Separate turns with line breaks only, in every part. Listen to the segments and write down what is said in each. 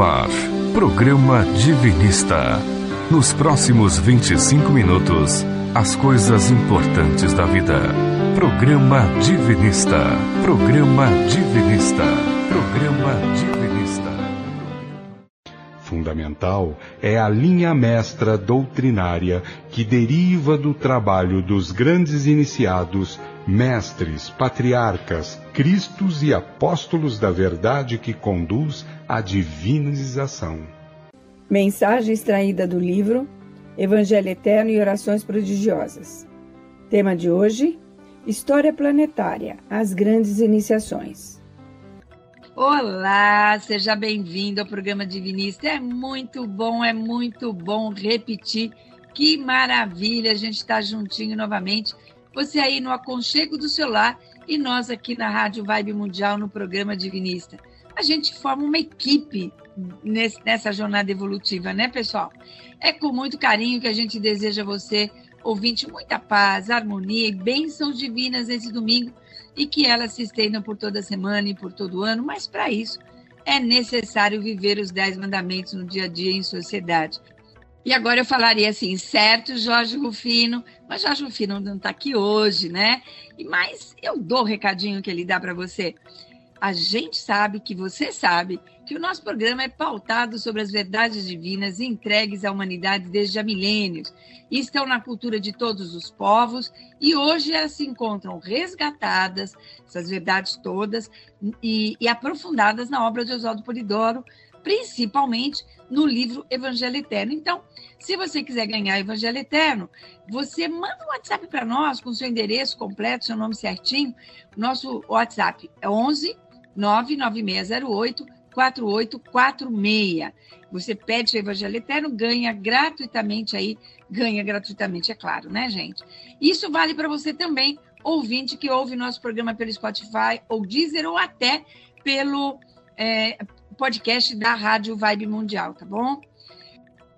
Ar, programa Divinista. Nos próximos 25 minutos, as coisas importantes da vida. Programa Divinista. Programa Divinista. Programa Divinista.
Fundamental é a linha mestra doutrinária que deriva do trabalho dos grandes iniciados mestres, patriarcas, cristos e apóstolos da verdade que conduz à divinização.
Mensagem extraída do livro Evangelho Eterno e Orações Prodigiosas. Tema de hoje: História Planetária As Grandes Iniciações.
Olá, seja bem-vindo ao programa Divinista. É muito bom, é muito bom repetir. Que maravilha a gente estar juntinho novamente você aí no aconchego do celular e nós aqui na Rádio Vibe Mundial no programa Divinista. A gente forma uma equipe nessa jornada evolutiva, né, pessoal? É com muito carinho que a gente deseja a você, ouvinte, muita paz, harmonia e bênçãos divinas nesse domingo e que elas se estendam por toda semana e por todo ano, mas para isso é necessário viver os dez mandamentos no dia a dia em sociedade. E agora eu falaria assim, certo, Jorge Rufino, mas Jorge Rufino não está aqui hoje, né? Mas eu dou o recadinho que ele dá para você. A gente sabe que você sabe que o nosso programa é pautado sobre as verdades divinas entregues à humanidade desde há milênios e estão na cultura de todos os povos e hoje elas se encontram resgatadas, essas verdades todas, e, e aprofundadas na obra de Oswaldo Polidoro, principalmente no livro Evangelho Eterno. Então, se você quiser ganhar Evangelho Eterno, você manda um WhatsApp para nós com seu endereço completo, seu nome certinho. Nosso WhatsApp é 11 99608 4846. Você pede seu Evangelho Eterno, ganha gratuitamente aí, ganha gratuitamente, é claro, né, gente? Isso vale para você também, ouvinte que ouve nosso programa pelo Spotify ou Deezer ou até pelo é, podcast da Rádio Vibe Mundial, tá bom?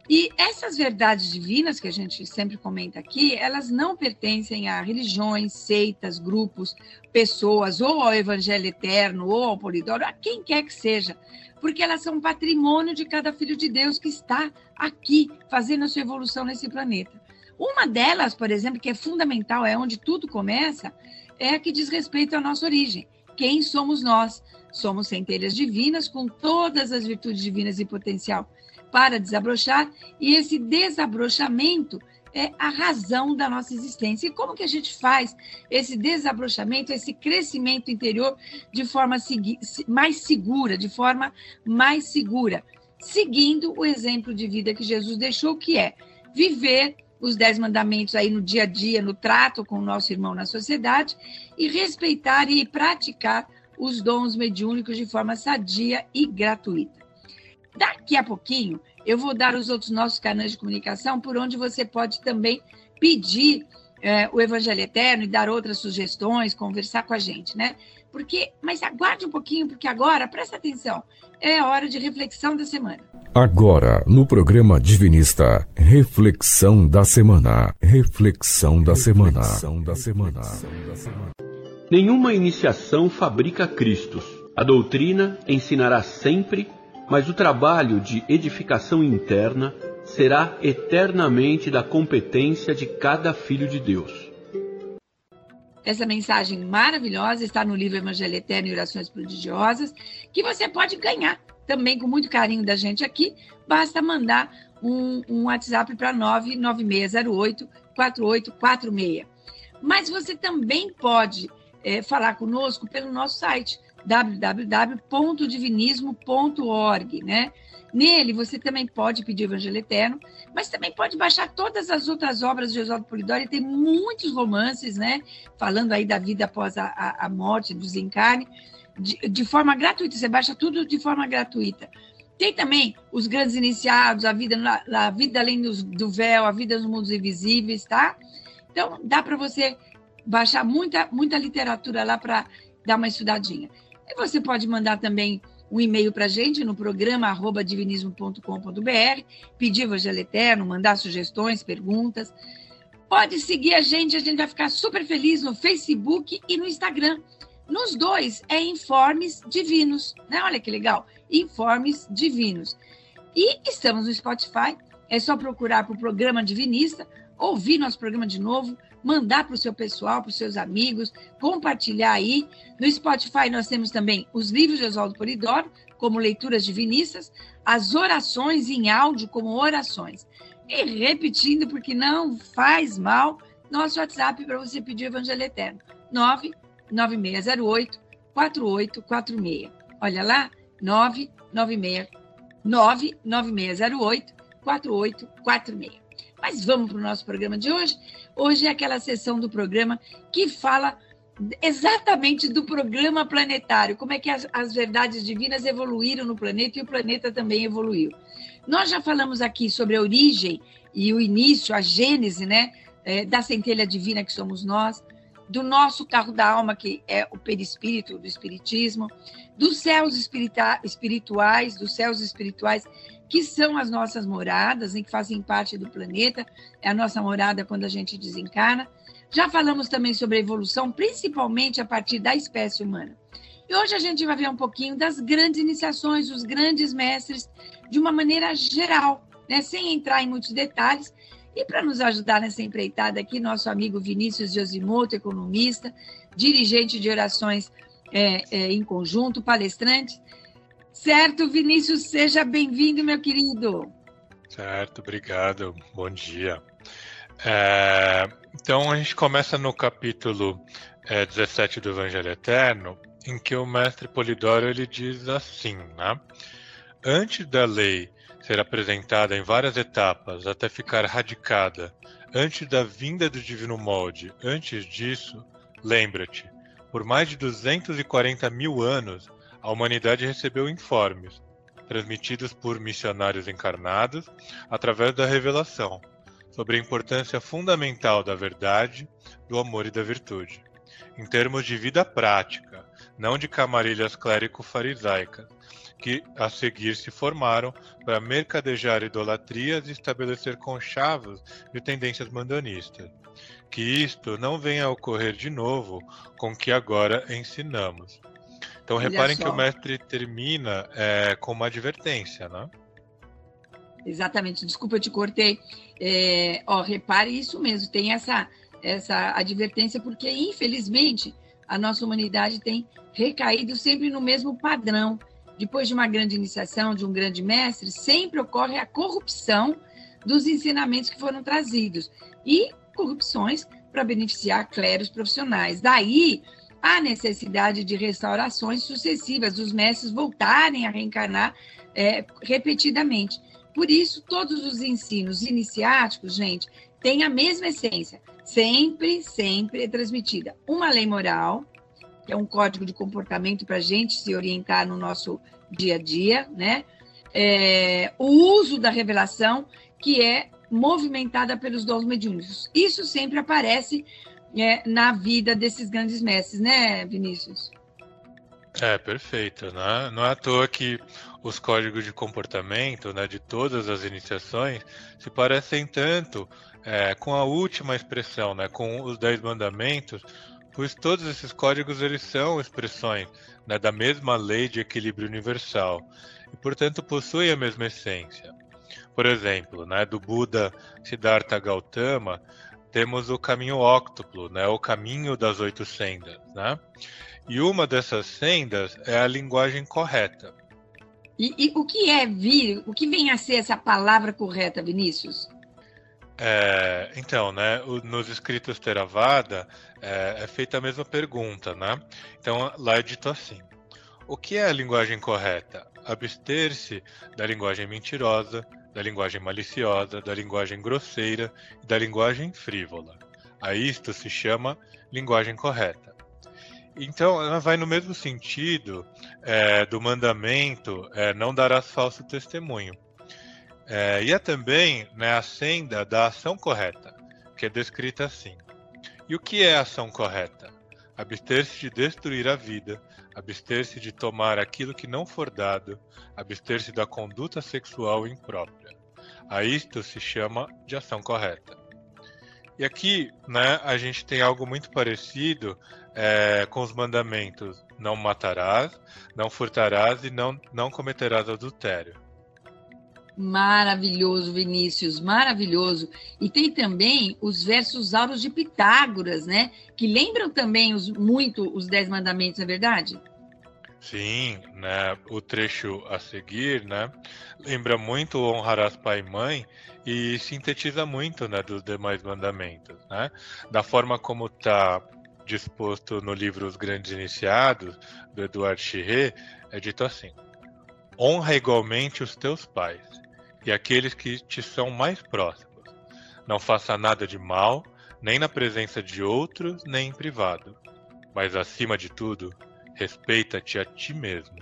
E essas verdades divinas que a gente sempre comenta aqui, elas não pertencem a religiões, seitas, grupos, pessoas, ou ao Evangelho Eterno, ou ao Polidoro, a quem quer que seja, porque elas são patrimônio de cada filho de Deus que está aqui fazendo a sua evolução nesse planeta. Uma delas, por exemplo, que é fundamental, é onde tudo começa, é a que diz respeito à nossa origem. Quem somos nós? Somos centelhas divinas com todas as virtudes divinas e potencial para desabrochar, e esse desabrochamento é a razão da nossa existência. E como que a gente faz esse desabrochamento, esse crescimento interior de forma mais segura, de forma mais segura? Seguindo o exemplo de vida que Jesus deixou, que é viver os dez mandamentos aí no dia a dia, no trato com o nosso irmão na sociedade, e respeitar e praticar os dons mediúnicos de forma sadia e gratuita. Daqui a pouquinho, eu vou dar os outros nossos canais de comunicação por onde você pode também pedir é, o Evangelho Eterno e dar outras sugestões, conversar com a gente, né? Porque, mas aguarde um pouquinho, porque agora, presta atenção, é a hora de reflexão da semana.
Agora, no programa Divinista, reflexão da semana. Reflexão da semana. Reflexão da semana.
Nenhuma iniciação fabrica Cristos. A doutrina ensinará sempre, mas o trabalho de edificação interna será eternamente da competência de cada filho de Deus.
Essa mensagem maravilhosa está no livro Evangelho Eterno e Orações Prodigiosas, que você pode ganhar também com muito carinho da gente aqui. Basta mandar um, um WhatsApp para 99608 4846. Mas você também pode é, falar conosco pelo nosso site www.divinismo.org, né? Nele você também pode pedir o Evangelho Eterno, mas também pode baixar todas as outras obras de Oswaldo Polidori. Tem muitos romances, né? Falando aí da vida após a, a, a morte, do desencarne, de, de forma gratuita. Você baixa tudo de forma gratuita. Tem também os grandes iniciados, a vida, a vida além do, do véu, a vida nos mundos invisíveis, tá? Então, dá para você baixar muita, muita literatura lá para dar uma estudadinha. E você pode mandar também um e-mail para a gente no programa arroba divinismo.com.br, pedir Evangelho Eterno, mandar sugestões, perguntas. Pode seguir a gente, a gente vai ficar super feliz no Facebook e no Instagram. Nos dois é Informes Divinos, né? Olha que legal. informes divinos. E estamos no Spotify, é só procurar por programa divinista, ouvir nosso programa de novo, mandar para o seu pessoal, para os seus amigos, compartilhar aí. No Spotify nós temos também os livros de Oswaldo Polidoro, como leituras divinistas, as orações em áudio como orações. E repetindo, porque não faz mal, nosso WhatsApp para você pedir o Evangelho Eterno, 99608 4846. Olha lá, 996 99608 4846. Mas vamos para o nosso programa de hoje. Hoje é aquela sessão do programa que fala exatamente do programa planetário, como é que as, as, verdades divinas evoluíram no planeta e o planeta também evoluiu. Nós já falamos aqui sobre a origem e o início, a gênese, né, é, da centelha divina que somos nós, do nosso carro da alma, que é o perispírito do espiritismo, dos céus espirituais, dos céus espirituais que são as nossas moradas, em que fazem parte do planeta, é a nossa morada quando a gente desencarna. Já falamos também sobre a evolução, principalmente a partir da espécie humana. E hoje a gente vai ver um pouquinho das grandes iniciações, os grandes mestres, de uma maneira geral, né? sem entrar em muitos detalhes. E para nos ajudar nessa empreitada aqui, nosso amigo Vinícius Josimoto, economista, dirigente de orações é, é, em conjunto, palestrante. Certo, Vinícius, seja bem-vindo, meu querido.
Certo, obrigado. Bom dia. É, então a gente começa no capítulo é, 17 do Evangelho Eterno, em que o mestre Polidoro ele diz assim, né? Antes da lei ser apresentada em várias etapas até ficar radicada, antes da vinda do divino molde, antes disso, lembra-te, por mais de 240 mil anos, a humanidade recebeu informes, transmitidos por missionários encarnados, através da revelação, sobre a importância fundamental da verdade, do amor e da virtude, em termos de vida prática, não de camarilhas clérico-farisaicas, que a seguir se formaram para mercadejar idolatrias e estabelecer conchavos de tendências mandanistas. Que isto não venha a ocorrer de novo com o que agora ensinamos. Então reparem que o mestre termina é, com uma advertência, né?
Exatamente, desculpa, eu te cortei. É, ó, repare isso mesmo, tem essa, essa advertência, porque infelizmente a nossa humanidade tem recaído sempre no mesmo padrão. Depois de uma grande iniciação, de um grande mestre, sempre ocorre a corrupção dos ensinamentos que foram trazidos e corrupções para beneficiar cleros profissionais. Daí a necessidade de restaurações sucessivas, dos mestres voltarem a reencarnar é, repetidamente. Por isso, todos os ensinos iniciáticos, gente, têm a mesma essência. Sempre, sempre é transmitida uma lei moral, que é um código de comportamento para a gente se orientar no nosso dia a dia, né? É, o uso da revelação, que é movimentada pelos dons mediúnicos. Isso sempre aparece é, na vida desses grandes mestres, né, Vinícius?
É, perfeito. Né? Não é à toa que os códigos de comportamento né, de todas as iniciações se parecem tanto é, com a última expressão, né, com os Dez Mandamentos, pois todos esses códigos eles são expressões né, da mesma lei de equilíbrio universal e, portanto, possuem a mesma essência. Por exemplo, né, do Buda Siddhartha Gautama, temos o caminho óctuplo, né, o caminho das oito sendas. Né? E uma dessas sendas é a linguagem correta.
E, e, o que é vir? O que vem a ser essa palavra correta, Vinícius?
É, então, né, nos escritos Theravada é, é, feita a mesma pergunta, né? Então lá é dito assim: o que é a linguagem correta? Abster-se da linguagem mentirosa, da linguagem maliciosa, da linguagem grosseira e da linguagem frívola. A isto se chama linguagem correta. Então, ela vai no mesmo sentido é, do mandamento é, não darás falso testemunho. É, e é também né, a senda da ação correta, que é descrita assim. E o que é ação correta? Abster-se de destruir a vida, abster-se de tomar aquilo que não for dado, abster-se da conduta sexual imprópria. A isto se chama de ação correta. E aqui, né, a gente tem algo muito parecido é, com os mandamentos: não matarás, não furtarás e não, não cometerás adultério.
Maravilhoso, Vinícius, maravilhoso. E tem também os versos auros de Pitágoras, né? Que lembram também os, muito os Dez Mandamentos, não é verdade?
Sim, né? O trecho a seguir, né? Lembra muito honrarás pai e mãe e sintetiza muito, né? Dos demais mandamentos, né? Da forma como está disposto no livro Os Grandes Iniciados do Eduardo Chirré, é dito assim: honra igualmente os teus pais e aqueles que te são mais próximos. Não faça nada de mal, nem na presença de outros, nem em privado. Mas acima de tudo, respeita-te a ti mesmo.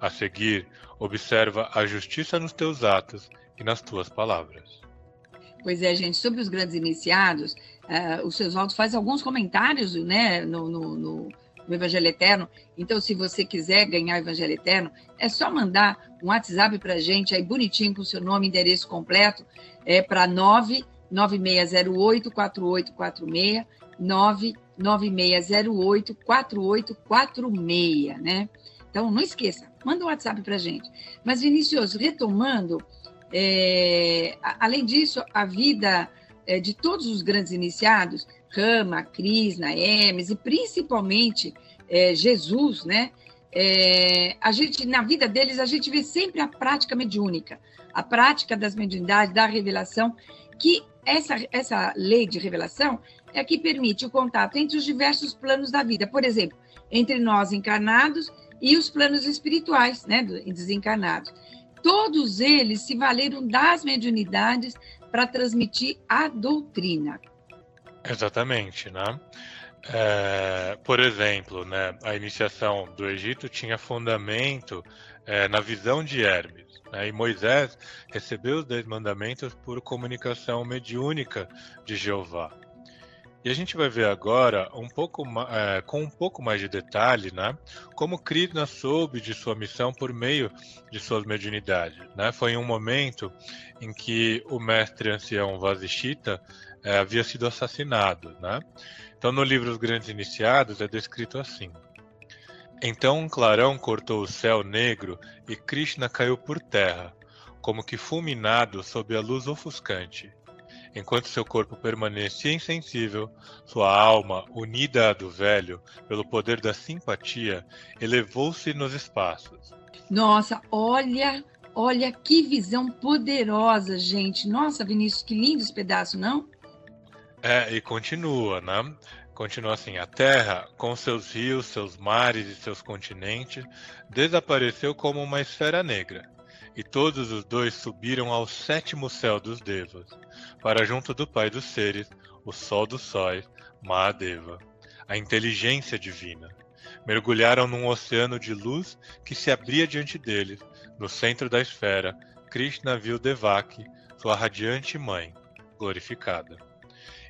A seguir, observa a justiça nos teus atos e nas tuas palavras.
Pois é, gente, sobre os grandes iniciados, uh, o Seusvaldo faz alguns comentários né, no, no, no no Evangelho Eterno. Então, se você quiser ganhar o Evangelho Eterno, é só mandar um WhatsApp para a gente, aí bonitinho, com o seu nome endereço completo, é para 99608-4846, 99608-4846, né? Então, não esqueça, manda um WhatsApp para a gente. Mas, Vinícius, retomando, é, além disso, a vida é, de todos os grandes iniciados Rama, Krishna, Hermes e principalmente é, Jesus, né? É, a gente na vida deles a gente vê sempre a prática mediúnica, a prática das mediunidades, da revelação, que essa essa lei de revelação é que permite o contato entre os diversos planos da vida, por exemplo, entre nós encarnados e os planos espirituais, né, desencarnados. Todos eles se valeram das mediunidades para transmitir a doutrina.
Exatamente, né? É, por exemplo, né, a iniciação do Egito tinha fundamento é, na visão de Hermes. Né, e Moisés recebeu os Dez Mandamentos por comunicação mediúnica de Jeová. E a gente vai ver agora, um pouco, é, com um pouco mais de detalhe, né, como Krishna soube de sua missão por meio de suas mediunidades. Né? Foi em um momento em que o mestre ancião Vasishita é, havia sido assassinado. Né? Então, no livro Os Grandes Iniciados, é descrito assim. Então um clarão cortou o céu negro e Krishna caiu por terra, como que fulminado sob a luz ofuscante. Enquanto seu corpo permanecia insensível, sua alma, unida à do velho pelo poder da simpatia, elevou-se nos espaços.
Nossa, olha, olha que visão poderosa, gente. Nossa, Vinícius, que lindo esse pedaço, não?
É, e continua, né? Continua assim: a Terra, com seus rios, seus mares e seus continentes, desapareceu como uma esfera negra. E todos os dois subiram ao sétimo céu dos Devas, para junto do Pai dos Seres, o Sol dos Sóis, Mahadeva, a inteligência divina. Mergulharam num oceano de luz que se abria diante deles. No centro da esfera, Krishna viu Devaki, sua radiante mãe, glorificada.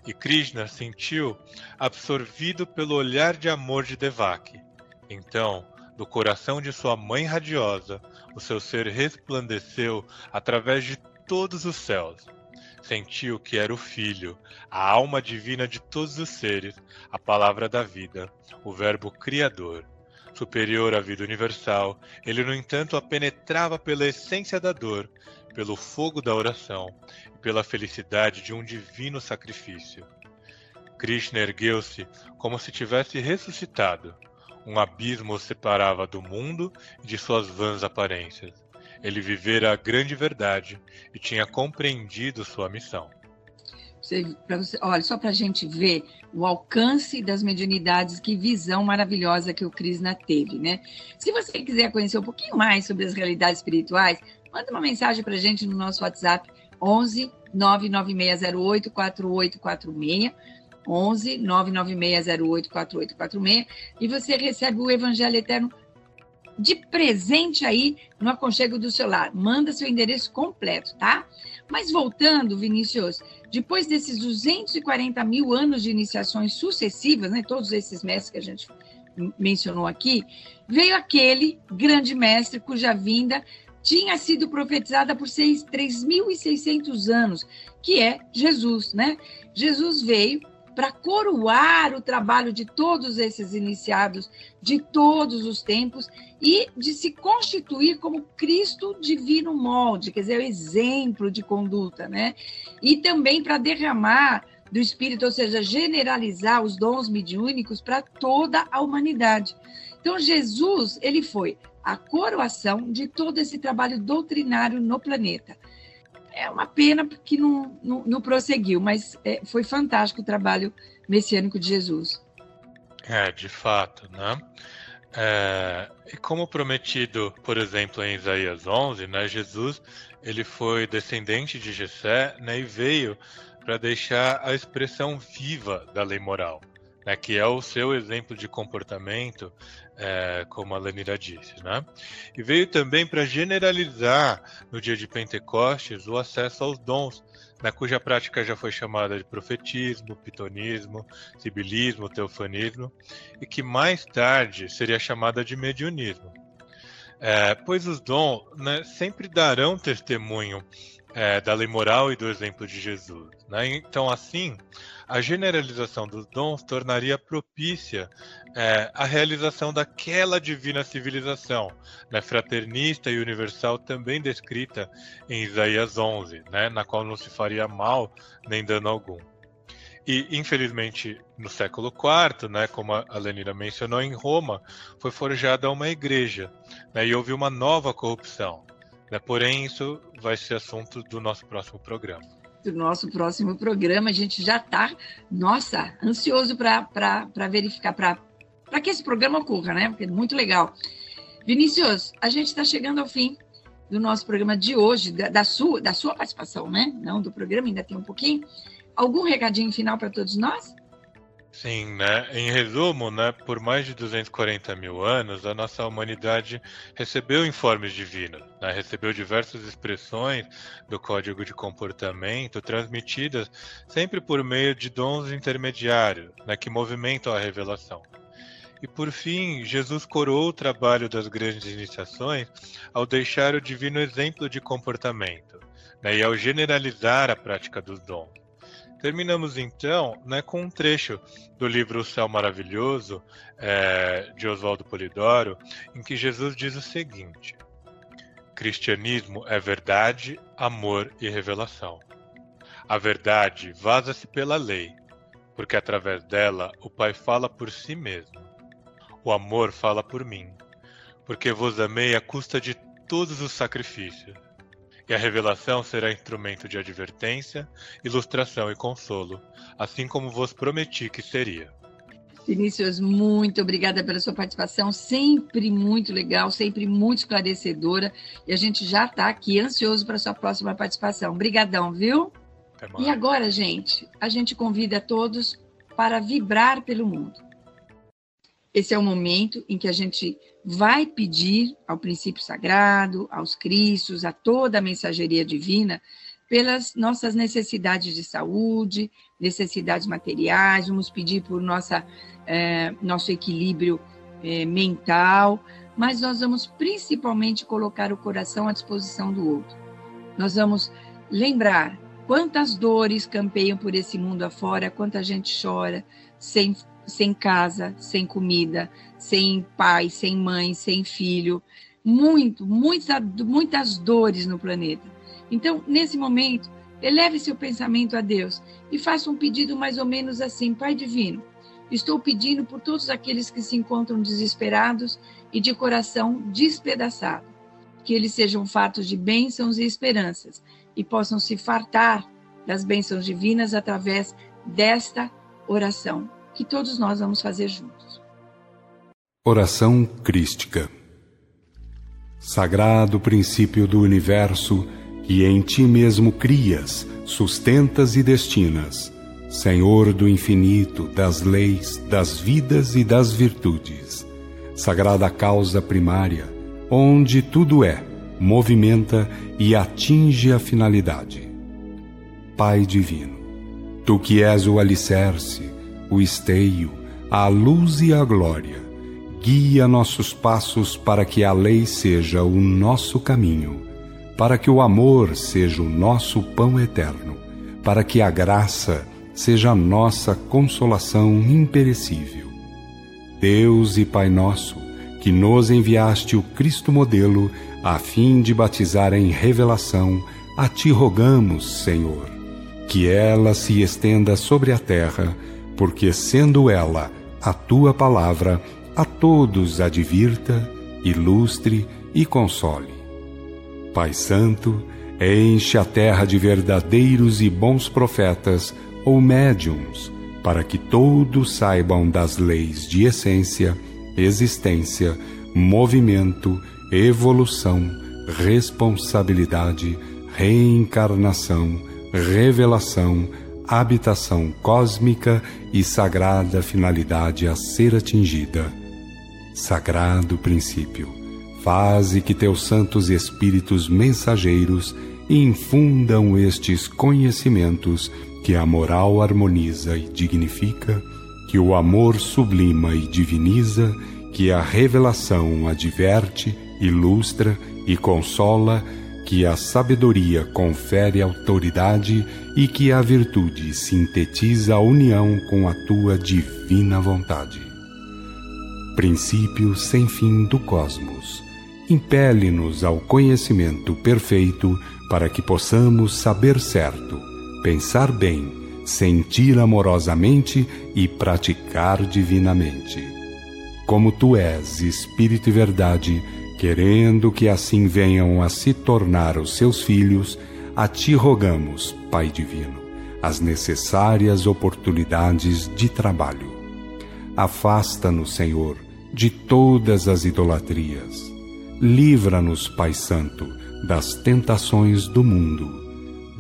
E Krishna sentiu absorvido pelo olhar de amor de Devaki. Então, do coração de sua mãe radiosa, o seu ser resplandeceu através de todos os céus. Sentiu que era o Filho, a alma divina de todos os seres, a palavra da vida, o Verbo Criador. Superior à vida universal, ele, no entanto, a penetrava pela essência da dor, pelo fogo da oração e pela felicidade de um divino sacrifício. Krishna ergueu-se como se tivesse ressuscitado. Um abismo o separava do mundo e de suas vãs aparências. Ele vivera a grande verdade e tinha compreendido sua missão.
Você, você, olha, só para a gente ver o alcance das mediunidades, que visão maravilhosa que o Krishna teve, né? Se você quiser conhecer um pouquinho mais sobre as realidades espirituais, manda uma mensagem para a gente no nosso WhatsApp 11 99608 4846 11 99608 4846 e você recebe o Evangelho Eterno de presente aí no aconchego do celular. Manda seu endereço completo, tá? Mas voltando, Vinícius, depois desses 240 mil anos de iniciações sucessivas, né, todos esses mestres que a gente mencionou aqui, veio aquele grande mestre cuja vinda tinha sido profetizada por 3.600 anos, que é Jesus, né? Jesus veio para coroar o trabalho de todos esses iniciados de todos os tempos e de se constituir como Cristo divino molde, quer dizer, o exemplo de conduta, né? E também para derramar do Espírito, ou seja, generalizar os dons mediúnicos para toda a humanidade. Então, Jesus, ele foi a coroação de todo esse trabalho doutrinário no planeta. É uma pena que não, não, não prosseguiu, mas é, foi fantástico o trabalho messiânico de Jesus.
É, de fato, né? É, e como prometido, por exemplo, em Isaías 11, né, Jesus ele foi descendente de Jessé né, e veio para deixar a expressão viva da lei moral, né, que é o seu exemplo de comportamento, é, como a Lenira disse. Né? E veio também para generalizar, no dia de Pentecostes, o acesso aos dons, né, cuja prática já foi chamada de profetismo, pitonismo, sibilismo, teofanismo, e que mais tarde seria chamada de mediunismo. É, pois os dons né, sempre darão testemunho é, da lei moral e do exemplo de Jesus. Né? Então, assim, a generalização dos dons tornaria propícia é, a realização daquela divina civilização, né, fraternista e universal, também descrita em Isaías 11, né, na qual não se faria mal nem dano algum. E, infelizmente, no século IV, né, como a Lenira mencionou, em Roma, foi forjada uma igreja né, e houve uma nova corrupção. Né? Porém, isso vai ser assunto do nosso próximo programa.
Do nosso próximo programa, a gente já está, nossa, ansioso para verificar, para que esse programa ocorra, né? Porque é muito legal. Vinícius, a gente está chegando ao fim do nosso programa de hoje, da, da, sua, da sua participação, né? Não do programa, ainda tem um pouquinho. Algum recadinho final para todos nós?
Sim, né? Em resumo, né, por mais de 240 mil anos, a nossa humanidade recebeu informes divinos, né? recebeu diversas expressões do código de comportamento transmitidas sempre por meio de dons intermediários, né, que movimentam a revelação. E por fim, Jesus coroou o trabalho das grandes iniciações ao deixar o divino exemplo de comportamento né, e ao generalizar a prática dos dons. Terminamos então né, com um trecho do livro O Céu Maravilhoso, é, de Oswaldo Polidoro, em que Jesus diz o seguinte: Cristianismo é verdade, amor e revelação. A verdade vaza-se pela lei, porque através dela o Pai fala por si mesmo. O amor fala por mim, porque vos amei à custa de todos os sacrifícios e a revelação será instrumento de advertência, ilustração e consolo, assim como vos prometi que seria.
Vinícius, muito obrigada pela sua participação, sempre muito legal, sempre muito esclarecedora, e a gente já está aqui ansioso para a sua próxima participação. Obrigadão, viu? E agora, gente, a gente convida todos para vibrar pelo mundo. Esse é o momento em que a gente vai pedir ao princípio sagrado, aos Cristos, a toda a mensageria divina, pelas nossas necessidades de saúde, necessidades materiais, vamos pedir por nossa, é, nosso equilíbrio é, mental, mas nós vamos principalmente colocar o coração à disposição do outro. Nós vamos lembrar quantas dores campeiam por esse mundo afora, quanta gente chora sem sem casa, sem comida, sem pai, sem mãe, sem filho, muito, muitas, muitas dores no planeta. Então, nesse momento, eleve seu pensamento a Deus e faça um pedido mais ou menos assim: Pai Divino, estou pedindo por todos aqueles que se encontram desesperados e de coração despedaçado, que eles sejam fatos de bênçãos e esperanças e possam se fartar das bênçãos divinas através desta oração que todos nós vamos fazer juntos.
Oração Crística Sagrado princípio do universo, que em ti mesmo crias, sustentas e destinas, Senhor do infinito, das leis, das vidas e das virtudes, sagrada causa primária, onde tudo é, movimenta e atinge a finalidade. Pai Divino, tu que és o alicerce, o esteio, a luz e a glória, Guia nossos passos para que a lei seja o nosso caminho, para que o amor seja o nosso pão eterno, para que a graça seja a nossa consolação imperecível. Deus e Pai nosso, que nos enviaste o Cristo modelo, a fim de batizar em revelação, a ti rogamos, Senhor, que ela se estenda sobre a terra, porque sendo ela a tua palavra, a todos advirta, ilustre e console. Pai Santo, enche a terra de verdadeiros e bons profetas ou médiums, para que todos saibam das leis de essência, existência, movimento, evolução, responsabilidade, reencarnação, revelação, habitação cósmica e sagrada finalidade a ser atingida. Sagrado princípio, faze que teus santos espíritos mensageiros infundam estes conhecimentos que a moral harmoniza e dignifica, que o amor sublima e diviniza, que a revelação adverte, ilustra e consola, que a sabedoria confere autoridade e que a virtude sintetiza a união com a tua divina vontade. Princípio sem fim do cosmos, impele-nos ao conhecimento perfeito para que possamos saber certo pensar bem, sentir amorosamente e praticar divinamente. Como tu és Espírito e Verdade, querendo que assim venham a se tornar os seus filhos, a ti rogamos, Pai Divino, as necessárias oportunidades de trabalho. Afasta-nos, Senhor, de todas as idolatrias. Livra-nos, Pai Santo, das tentações do mundo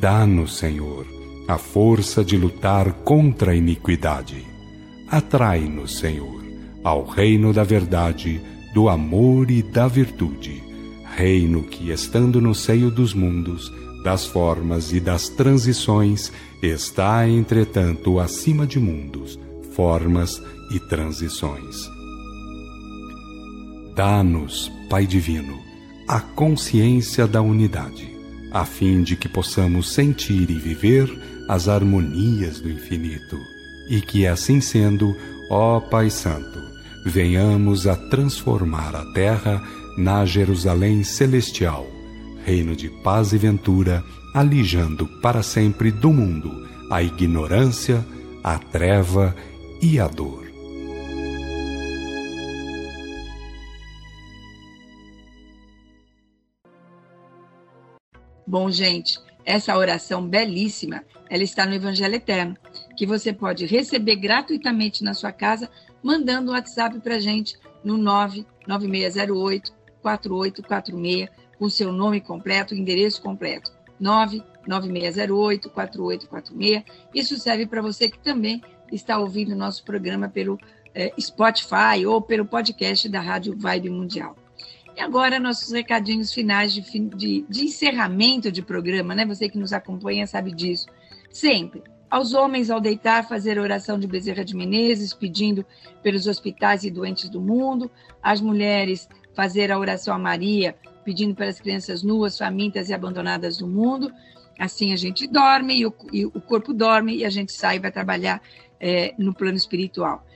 Dá-nos, Senhor, a força de lutar contra a iniquidade. Atrai-nos, Senhor, ao reino da verdade, do amor e da virtude, reino que, estando no seio dos mundos, das formas e das transições, está, entretanto, acima de mundos, formas e transições. Dá-nos, Pai Divino, a consciência da unidade a fim de que possamos sentir e viver as harmonias do infinito, e que assim sendo, ó Pai Santo, venhamos a transformar a terra na Jerusalém celestial, reino de paz e ventura, alijando para sempre do mundo a ignorância, a treva e a dor.
Bom, gente, essa oração belíssima, ela está no Evangelho Eterno, que você pode receber gratuitamente na sua casa, mandando um WhatsApp para a gente no 99608 4846, com seu nome completo, endereço completo. 99608 4846. Isso serve para você que também está ouvindo nosso programa pelo eh, Spotify ou pelo podcast da Rádio Vibe Mundial. E agora, nossos recadinhos finais de, de, de encerramento de programa, né? Você que nos acompanha sabe disso. Sempre. Aos homens, ao deitar, fazer oração de Bezerra de Menezes, pedindo pelos hospitais e doentes do mundo. Às mulheres, fazer a oração a Maria, pedindo pelas crianças nuas, famintas e abandonadas do mundo. Assim a gente dorme e o, e o corpo dorme e a gente sai e vai trabalhar é, no plano espiritual.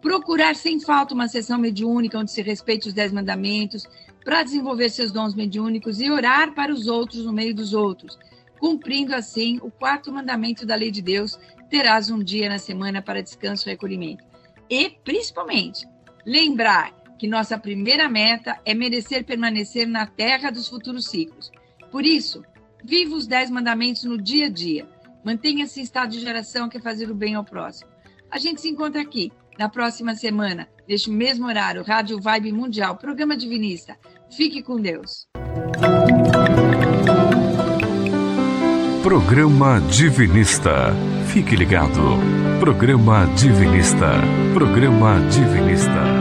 Procurar sem falta uma sessão mediúnica onde se respeite os dez mandamentos, para desenvolver seus dons mediúnicos e orar para os outros no meio dos outros, cumprindo assim o quarto mandamento da lei de Deus: terás um dia na semana para descanso e recolhimento. E, principalmente, lembrar que nossa primeira meta é merecer permanecer na terra dos futuros ciclos. Por isso, viva os dez mandamentos no dia a dia. Mantenha-se em estado de geração que é fazer o bem ao próximo. A gente se encontra aqui na próxima semana, neste mesmo horário, Rádio Vibe Mundial, programa Divinista. Fique com Deus.
Programa Divinista. Fique ligado. Programa Divinista. Programa Divinista.